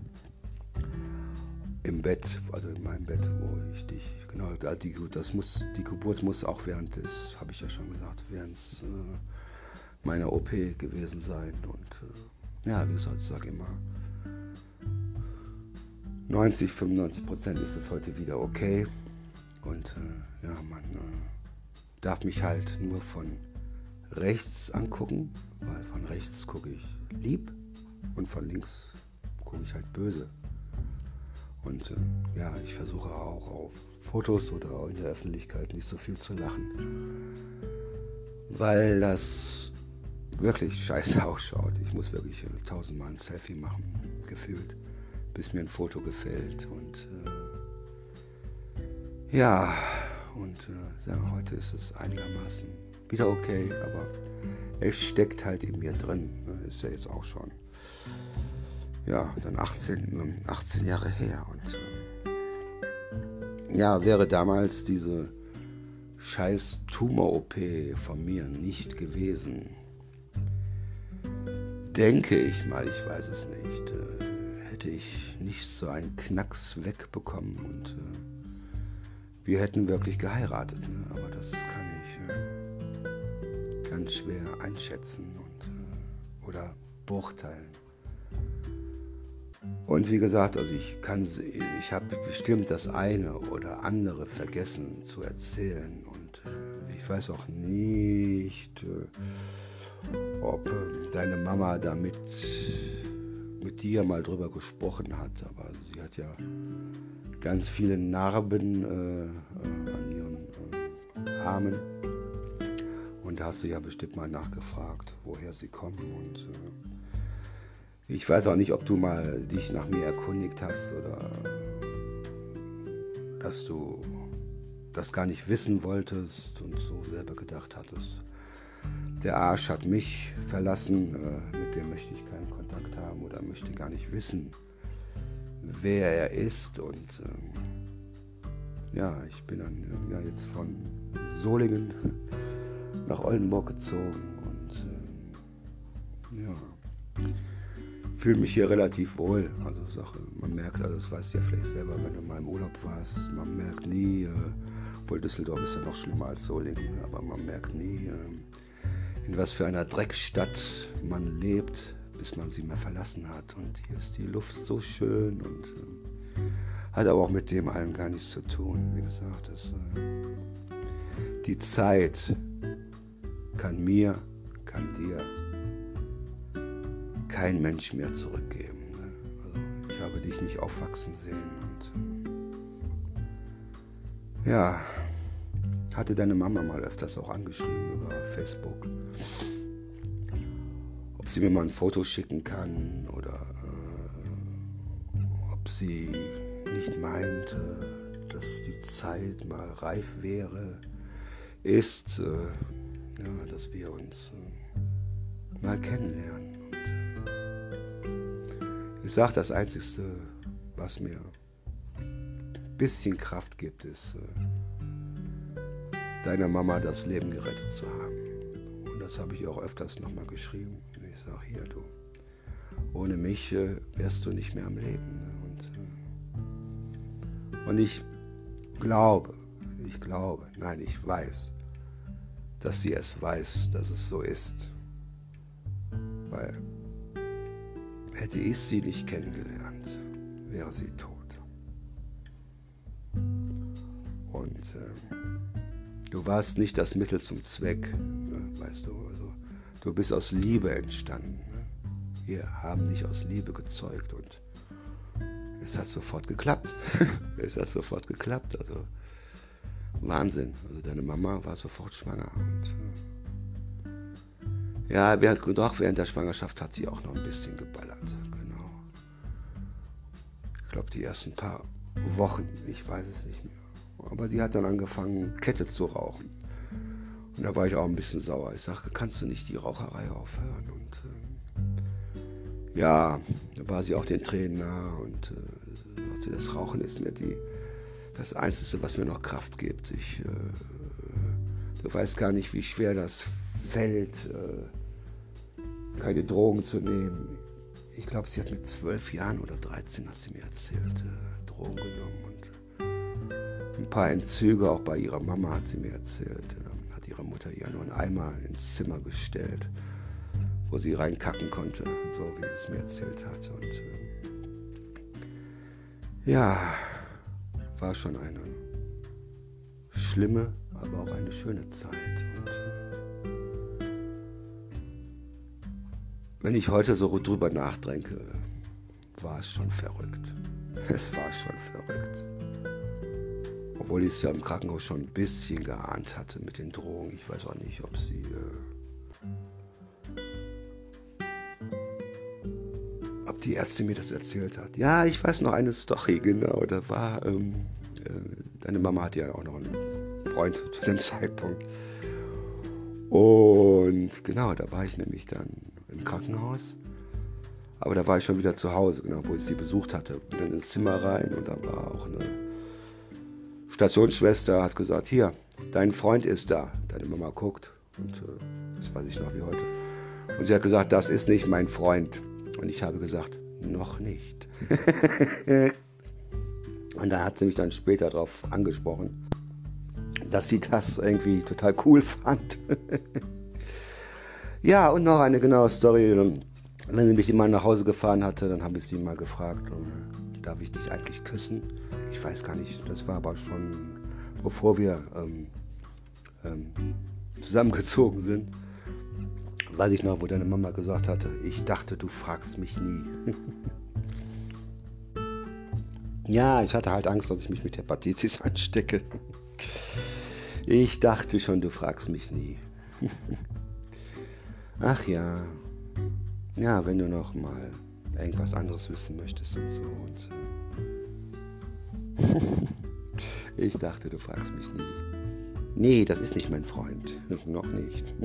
Im Bett, also in meinem Bett, wo ich dich, genau, die, das muss, die Geburt muss auch während des, habe ich ja schon gesagt, während äh, meiner OP gewesen sein. Und äh, ja, wie gesagt, ich sage immer, 90, 95 Prozent ist es heute wieder okay. Und äh, ja, man äh, darf mich halt nur von rechts angucken, weil von rechts gucke ich lieb und von links gucke ich halt böse. Und äh, ja, ich versuche auch auf Fotos oder in der Öffentlichkeit nicht so viel zu lachen, weil das wirklich scheiße ausschaut. Ich muss wirklich tausendmal ein Selfie machen, gefühlt, bis mir ein Foto gefällt. Und äh, ja, und äh, ja, heute ist es einigermaßen wieder okay, aber es steckt halt in mir drin. Ne? Ist ja jetzt auch schon ja, dann 18, 18 Jahre her. Und äh, ja, wäre damals diese scheiß Tumor-OP von mir nicht gewesen, denke ich mal, ich weiß es nicht, äh, hätte ich nicht so einen Knacks wegbekommen und äh, wir hätten wirklich geheiratet. Ne? Aber das kann ich äh, ganz schwer einschätzen und, äh, oder beurteilen. Und wie gesagt, also ich ich habe bestimmt das eine oder andere vergessen zu erzählen und äh, ich weiß auch nicht, äh, ob äh, deine Mama damit mit dir mal drüber gesprochen hat, aber sie hat ja ganz viele Narben äh, äh, an ihren äh, Armen. Und da hast du ja bestimmt mal nachgefragt, woher sie kommen. Und äh, ich weiß auch nicht, ob du mal dich nach mir erkundigt hast oder dass du das gar nicht wissen wolltest und so selber gedacht hattest. Der Arsch hat mich verlassen, äh, mit dem möchte ich keinen Kontakt haben oder möchte gar nicht wissen, wer er ist. Und ähm, ja, ich bin dann äh, ja, jetzt von Solingen nach Oldenburg gezogen und ähm, ja, fühle mich hier relativ wohl. Also Sache, man merkt, also das weißt du ja vielleicht selber, wenn du mal im Urlaub warst, man merkt nie, äh, obwohl Düsseldorf ist ja noch schlimmer als Solingen, aber man merkt nie, äh, in was für einer Dreckstadt man lebt bis man sie mal verlassen hat. Und hier ist die Luft so schön und äh, hat aber auch mit dem allem gar nichts zu tun. Wie gesagt, das, äh, die Zeit kann mir, kann dir kein Mensch mehr zurückgeben. Ne? Also ich habe dich nicht aufwachsen sehen. Und, äh, ja, hatte deine Mama mal öfters auch angeschrieben über Facebook ob sie mir mal ein Foto schicken kann oder äh, ob sie nicht meint, äh, dass die Zeit mal reif wäre, ist, äh, ja, dass wir uns äh, mal kennenlernen. Und ich sage, das Einzige, was mir ein bisschen Kraft gibt, ist, äh, deiner Mama das Leben gerettet zu haben. Und das habe ich auch öfters nochmal geschrieben sag hier, du, ohne mich äh, wärst du nicht mehr am Leben. Ne? Und, äh, und ich glaube, ich glaube, nein, ich weiß, dass sie es weiß, dass es so ist. Weil hätte ich sie nicht kennengelernt, wäre sie tot. Und äh, du warst nicht das Mittel zum Zweck, ne? weißt du. Also, du bist aus Liebe entstanden. Ne? Wir haben dich aus Liebe gezeugt und es hat sofort geklappt. es hat sofort geklappt. Also Wahnsinn. Also deine Mama war sofort schwanger. Und, ja, während, doch während der Schwangerschaft hat sie auch noch ein bisschen geballert. Genau. Ich glaube, die ersten paar Wochen, ich weiß es nicht mehr. Aber sie hat dann angefangen, Kette zu rauchen. Und da war ich auch ein bisschen sauer. Ich sage, kannst du nicht die Raucherei aufhören? Und äh, ja, da war sie auch den Tränen nah und äh, sagte, das Rauchen ist mir die, das Einzige, was mir noch Kraft gibt. Ich, äh, du weißt gar nicht, wie schwer das fällt, äh, keine Drogen zu nehmen. Ich glaube, sie hat mit zwölf Jahren oder 13, hat sie mir erzählt, äh, Drogen genommen ein paar Entzüge, auch bei ihrer Mama hat sie mir erzählt. Hat ihre Mutter ihr nur einen Eimer ins Zimmer gestellt, wo sie reinkacken konnte, so wie sie es mir erzählt hat. Und äh, ja, war schon eine schlimme, aber auch eine schöne Zeit. Und, äh, wenn ich heute so drüber nachdenke, war es schon verrückt. Es war schon verrückt. Obwohl ich es ja im Krankenhaus schon ein bisschen geahnt hatte mit den Drohungen. Ich weiß auch nicht, ob sie. Äh, ob die Ärztin mir das erzählt hat. Ja, ich weiß noch eine Story, genau. Da war. Ähm, äh, deine Mama hatte ja auch noch einen Freund zu dem Zeitpunkt. Und genau, da war ich nämlich dann im Krankenhaus. Aber da war ich schon wieder zu Hause, genau, wo ich sie besucht hatte. Bin dann ins Zimmer rein und da war auch eine Stationsschwester hat gesagt, hier, dein Freund ist da. Deine Mama guckt und äh, das weiß ich noch wie heute. Und sie hat gesagt, das ist nicht mein Freund. Und ich habe gesagt, noch nicht. und da hat sie mich dann später darauf angesprochen, dass sie das irgendwie total cool fand. ja, und noch eine genaue Story. Wenn sie mich immer nach Hause gefahren hatte, dann habe ich sie mal gefragt, darf ich dich eigentlich küssen? Ich weiß gar nicht, das war aber schon bevor wir ähm, ähm, zusammengezogen sind, weiß ich noch, wo deine Mama gesagt hatte, ich dachte, du fragst mich nie. ja, ich hatte halt Angst, dass ich mich mit Hepatitis anstecke. Ich dachte schon, du fragst mich nie. Ach ja. Ja, wenn du noch mal irgendwas anderes wissen möchtest und so. Und, ich dachte, du fragst mich nie. Nee, das ist nicht mein Freund. Noch nicht.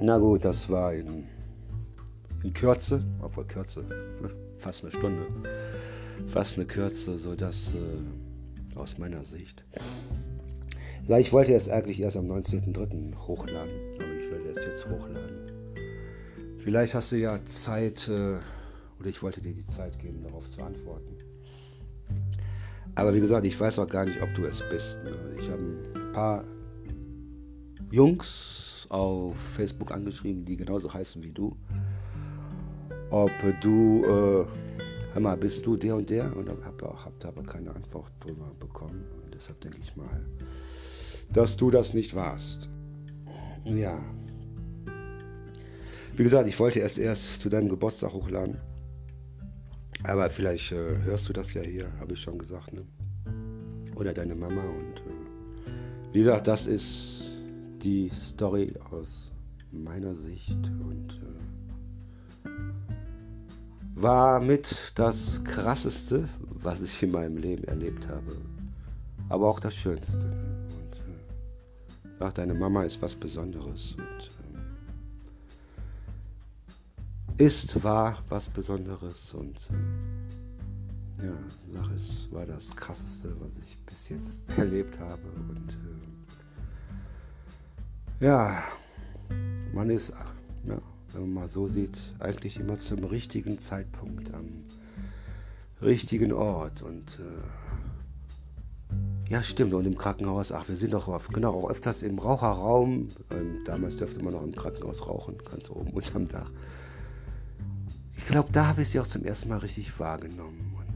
Na gut, das war in, in Kürze, obwohl Kürze, fast eine Stunde, fast eine Kürze, so dass äh, aus meiner Sicht. Ich wollte es eigentlich erst am 19.03. hochladen, aber ich werde es jetzt hochladen. Vielleicht hast du ja Zeit, äh, oder ich wollte dir die Zeit geben, darauf zu antworten. Aber wie gesagt, ich weiß auch gar nicht, ob du es bist. Ne? Ich habe ein paar Jungs auf Facebook angeschrieben, die genauso heißen wie du. Ob du, äh, hör mal, bist du der und der? Und habe hab aber keine Antwort drüber bekommen. Und deshalb denke ich mal, dass du das nicht warst. Ja. Wie gesagt, ich wollte es erst zu deinem Geburtstag hochladen. Aber vielleicht äh, hörst du das ja hier, habe ich schon gesagt. Ne? Oder deine Mama. Und äh, wie gesagt, das ist die Story aus meiner Sicht. Und äh, war mit das Krasseste, was ich in meinem Leben erlebt habe. Aber auch das Schönste. Und äh, deine Mama ist was Besonderes. Und, ist, war was Besonderes und äh, ja, sag es war das krasseste, was ich bis jetzt erlebt habe und äh, ja, man ist, ja, wenn man mal so sieht, eigentlich immer zum richtigen Zeitpunkt am richtigen Ort und äh, ja, stimmt. Und im Krankenhaus, ach, wir sind doch auf, genau, auch öfters im Raucherraum. Ähm, damals dürfte man noch im Krankenhaus rauchen, ganz oben unterm Dach glaube, da habe ich sie auch zum ersten Mal richtig wahrgenommen. Und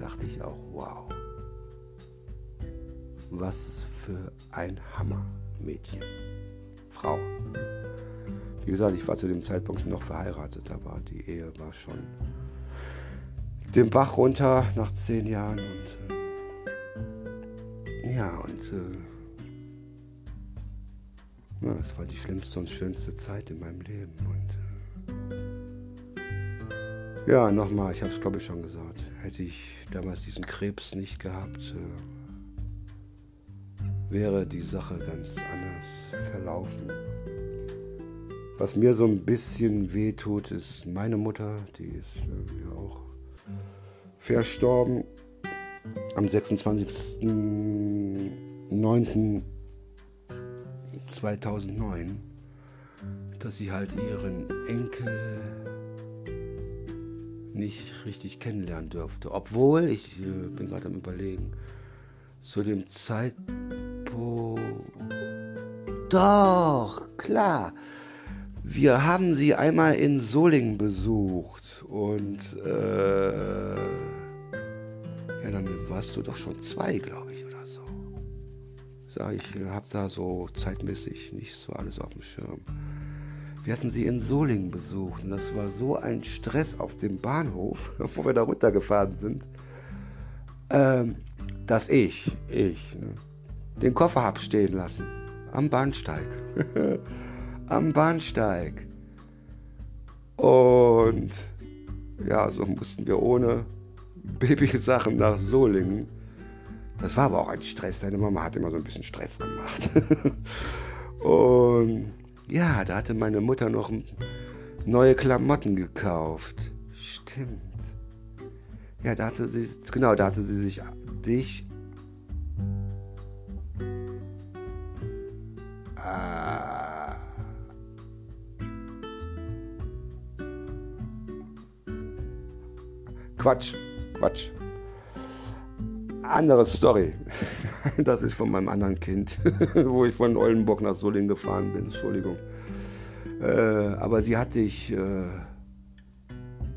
dachte ich auch, wow, was für ein Hammer-Mädchen. Frau. Wie gesagt, ich war zu dem Zeitpunkt noch verheiratet, aber die Ehe war schon den Bach runter nach zehn Jahren und äh, ja, und äh, ja, es war die schlimmste und schönste Zeit in meinem Leben. Und äh, ja, nochmal, ich habe es glaube ich schon gesagt, hätte ich damals diesen Krebs nicht gehabt, äh, wäre die Sache ganz anders verlaufen. Was mir so ein bisschen wehtut, ist meine Mutter, die ist äh, ja auch verstorben am 26.09.2009, dass sie halt ihren Enkel nicht richtig kennenlernen dürfte. Obwohl, ich äh, bin gerade am Überlegen, zu dem Zeitpunkt. Doch, klar. Wir haben sie einmal in Solingen besucht und äh, ja, dann warst du doch schon zwei, glaube ich, oder so. Sag ich, hab da so zeitmäßig nicht so alles auf dem Schirm. Wir hatten sie in Solingen besucht und das war so ein Stress auf dem Bahnhof, wo wir da runtergefahren sind, ähm, dass ich, ich, ne, den Koffer hab stehen lassen am Bahnsteig. am Bahnsteig. Und ja, so mussten wir ohne Babysachen nach Solingen. Das war aber auch ein Stress. Deine Mama hat immer so ein bisschen Stress gemacht. Und ja, da hatte meine Mutter noch neue Klamotten gekauft. Stimmt. Ja, da hatte sie, genau, da hatte sie sich dich Quatsch, Quatsch. Andere Story. Das ist von meinem anderen Kind, wo ich von Oldenburg nach Solingen gefahren bin. Entschuldigung. Äh, aber sie hatte ich äh,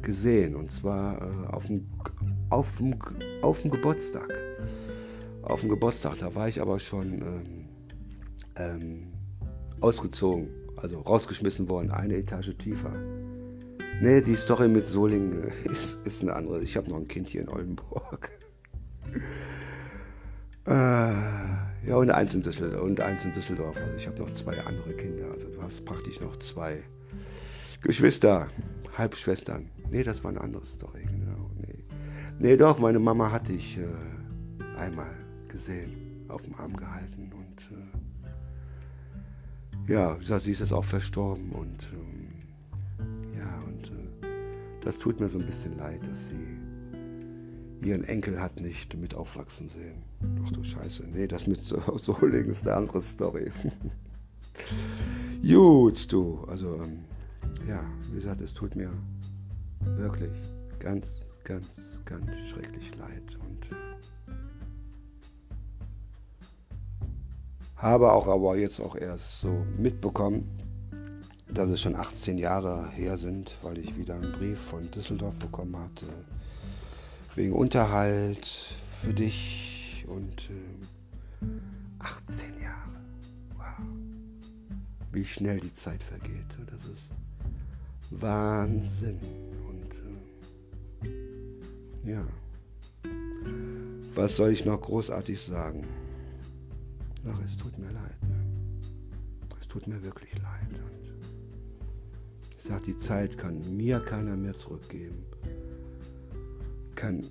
gesehen und zwar äh, auf, dem, auf, dem, auf dem Geburtstag. Auf dem Geburtstag, da war ich aber schon ähm, ähm, ausgezogen, also rausgeschmissen worden, eine Etage tiefer. Nee, die Story mit Solingen ist, ist eine andere. Ich habe noch ein Kind hier in Oldenburg. Äh, ja, und eins in Düsseldorf. Und eins in Düsseldorf. Also ich habe noch zwei andere Kinder. Also du hast praktisch noch zwei Geschwister, Halbschwestern. Nee, das war eine andere Story. Genau. Nee, nee doch, meine Mama hatte ich äh, einmal gesehen, auf dem Arm gehalten. Und äh, ja, sie ist jetzt auch verstorben. Und ähm, das tut mir so ein bisschen leid, dass sie ihren Enkel hat nicht mit aufwachsen sehen. Ach du Scheiße, nee, das mit Solingen ist eine andere Story. Gut, du, also ähm, ja, wie gesagt, es tut mir wirklich ganz, ganz, ganz schrecklich leid und habe auch aber jetzt auch erst so mitbekommen, dass es schon 18 Jahre her sind, weil ich wieder einen Brief von Düsseldorf bekommen hatte, wegen Unterhalt für dich und äh, 18 Jahre. Wow. Wie schnell die Zeit vergeht. Das ist Wahnsinn. Und äh, ja, was soll ich noch großartig sagen? Ach, es tut mir leid. Ne? Es tut mir wirklich leid. Ich sage, die Zeit kann mir keiner mehr zurückgeben. Kann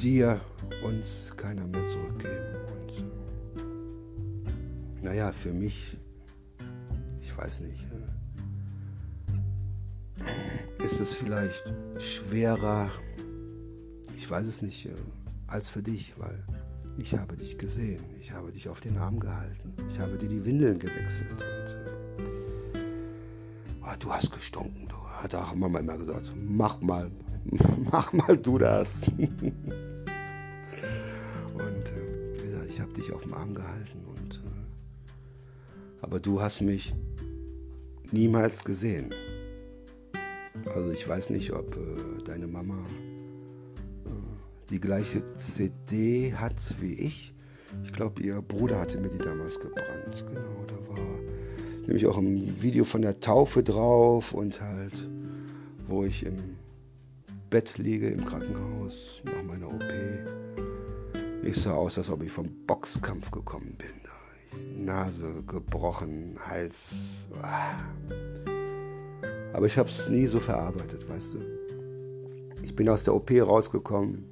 dir, uns keiner mehr zurückgeben. Und naja, für mich, ich weiß nicht, äh, ist es vielleicht schwerer, ich weiß es nicht, äh, als für dich, weil ich habe dich gesehen, ich habe dich auf den Arm gehalten, ich habe dir die Windeln gewechselt und ah, du hast gestunken, du. Hat auch Mama immer gesagt, mach mal, mach mal du das. und äh, wie gesagt, ich habe dich auf dem Arm gehalten und äh, aber du hast mich niemals gesehen. Also ich weiß nicht, ob äh, deine Mama äh, die gleiche CD hat wie ich. Ich glaube, ihr Bruder hatte mir die damals gebrannt. Genau, da war nämlich auch ein Video von der Taufe drauf und halt, wo ich im Bett liege im Krankenhaus nach meiner OP. Ich sah aus, als ob ich vom Boxkampf gekommen bin. Nase gebrochen, Hals. Ah. Aber ich habe es nie so verarbeitet, weißt du. Ich bin aus der OP rausgekommen.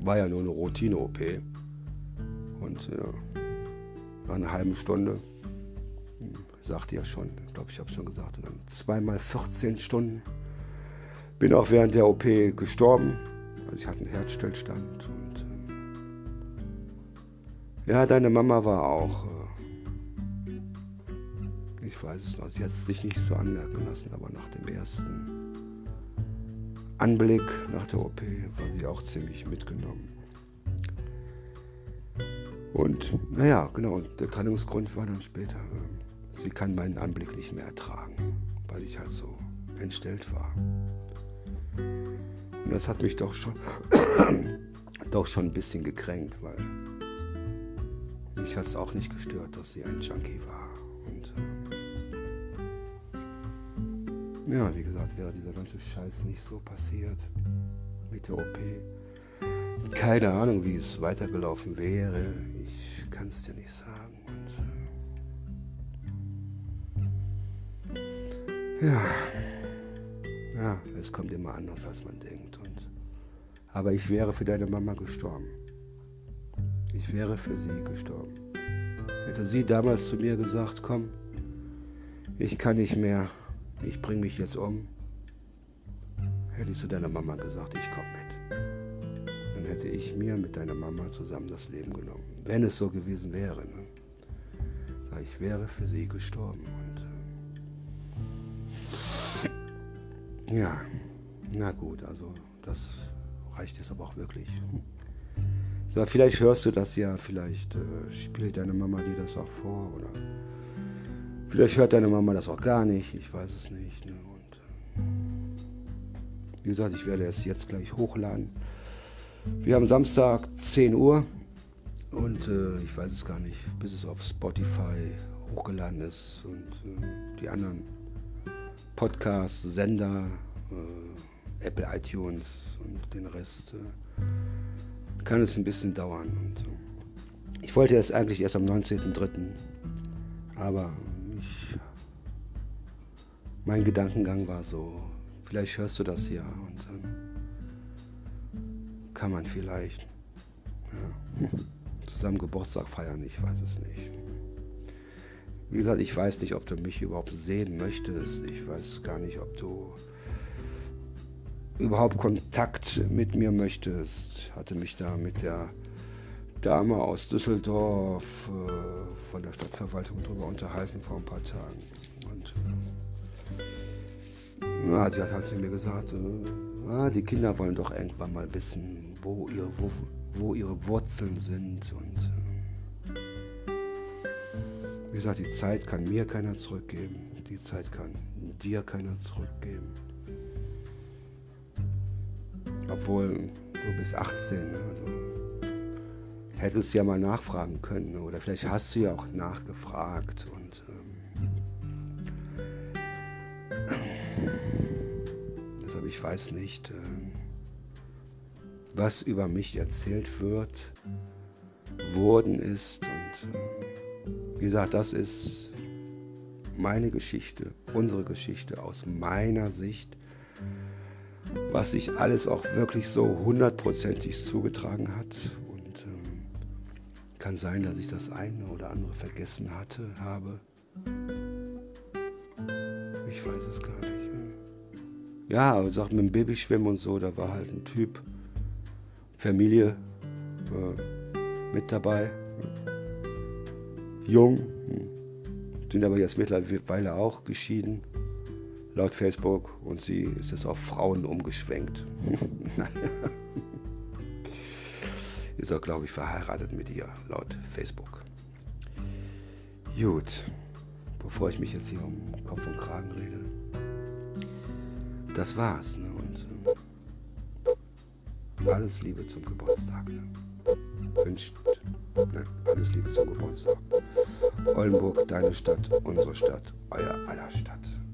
War ja nur eine Routine-OP. Und ja, nach einer halben Stunde, hm, sagte ja schon, ich glaube, ich habe es schon gesagt, dann zweimal 14 Stunden. Bin auch während der OP gestorben. Also ich hatte einen Herzstillstand. Und äh, ja, deine Mama war auch. Äh, ich weiß es noch. Sie hat sich nicht so anmerken lassen, aber nach dem ersten Anblick nach der OP war sie auch ziemlich mitgenommen. Und naja, genau, der Trennungsgrund war dann später, äh, sie kann meinen Anblick nicht mehr ertragen, weil ich halt so entstellt war. Und das hat mich doch schon, doch schon ein bisschen gekränkt, weil mich hat es auch nicht gestört, dass sie ein Junkie war. Und äh, ja, wie gesagt, wäre dieser ganze Scheiß nicht so passiert mit der OP. Keine Ahnung, wie es weitergelaufen wäre. Ich kann es dir nicht sagen. Und, äh, ja. Ja, es kommt immer anders, als man denkt. Und, aber ich wäre für deine Mama gestorben. Ich wäre für sie gestorben. Hätte sie damals zu mir gesagt, komm, ich kann nicht mehr, ich bringe mich jetzt um, hätte ich zu deiner Mama gesagt, ich komme mit. Dann hätte ich mir mit deiner Mama zusammen das Leben genommen. Wenn es so gewesen wäre. Ne? Ich wäre für sie gestorben. Ja, na gut, also das reicht jetzt aber auch wirklich. Ja, vielleicht hörst du das ja, vielleicht äh, spielt deine Mama dir das auch vor oder vielleicht hört deine Mama das auch gar nicht, ich weiß es nicht. Ne? Und äh, wie gesagt, ich werde es jetzt gleich hochladen. Wir haben Samstag 10 Uhr und äh, ich weiß es gar nicht, bis es auf Spotify hochgeladen ist und äh, die anderen Podcast, Sender, äh, Apple iTunes und den Rest äh, kann es ein bisschen dauern. Und so. Ich wollte es eigentlich erst am 19.03. Aber ich, mein Gedankengang war so, vielleicht hörst du das ja und dann kann man vielleicht ja, zusammen Geburtstag feiern, ich weiß es nicht. Wie gesagt, ich weiß nicht, ob du mich überhaupt sehen möchtest. Ich weiß gar nicht, ob du überhaupt Kontakt mit mir möchtest. Hatte mich da mit der Dame aus Düsseldorf äh, von der Stadtverwaltung darüber unterhalten vor ein paar Tagen. Und äh, ja, sie hat halt zu mir gesagt, äh, ah, die Kinder wollen doch irgendwann mal wissen, wo ihre, wo, wo ihre Wurzeln sind. Und wie gesagt, die Zeit kann mir keiner zurückgeben. Die Zeit kann dir keiner zurückgeben. Obwohl du bist 18. Also hättest ja mal nachfragen können. Oder vielleicht hast du ja auch nachgefragt. Und ähm, deshalb, ich weiß nicht, äh, was über mich erzählt wird, worden ist. Und äh, wie gesagt, das ist meine Geschichte, unsere Geschichte aus meiner Sicht, was sich alles auch wirklich so hundertprozentig zugetragen hat. Und ähm, kann sein, dass ich das eine oder andere vergessen hatte, habe. Ich weiß es gar nicht. Ja, aber sagt mit dem Babyschwimmen und so, da war halt ein Typ, Familie äh, mit dabei jung, sind aber jetzt mittlerweile auch geschieden, laut Facebook. Und sie ist jetzt auf Frauen umgeschwenkt. ist auch, glaube ich, verheiratet mit ihr, laut Facebook. Gut, bevor ich mich jetzt hier um Kopf und Kragen rede. Das war's. Ne? Und äh, alles Liebe zum Geburtstag. Ne? Wünscht ne? alles Liebe zum Geburtstag. Oldenburg, deine Stadt, unsere Stadt, euer aller Stadt.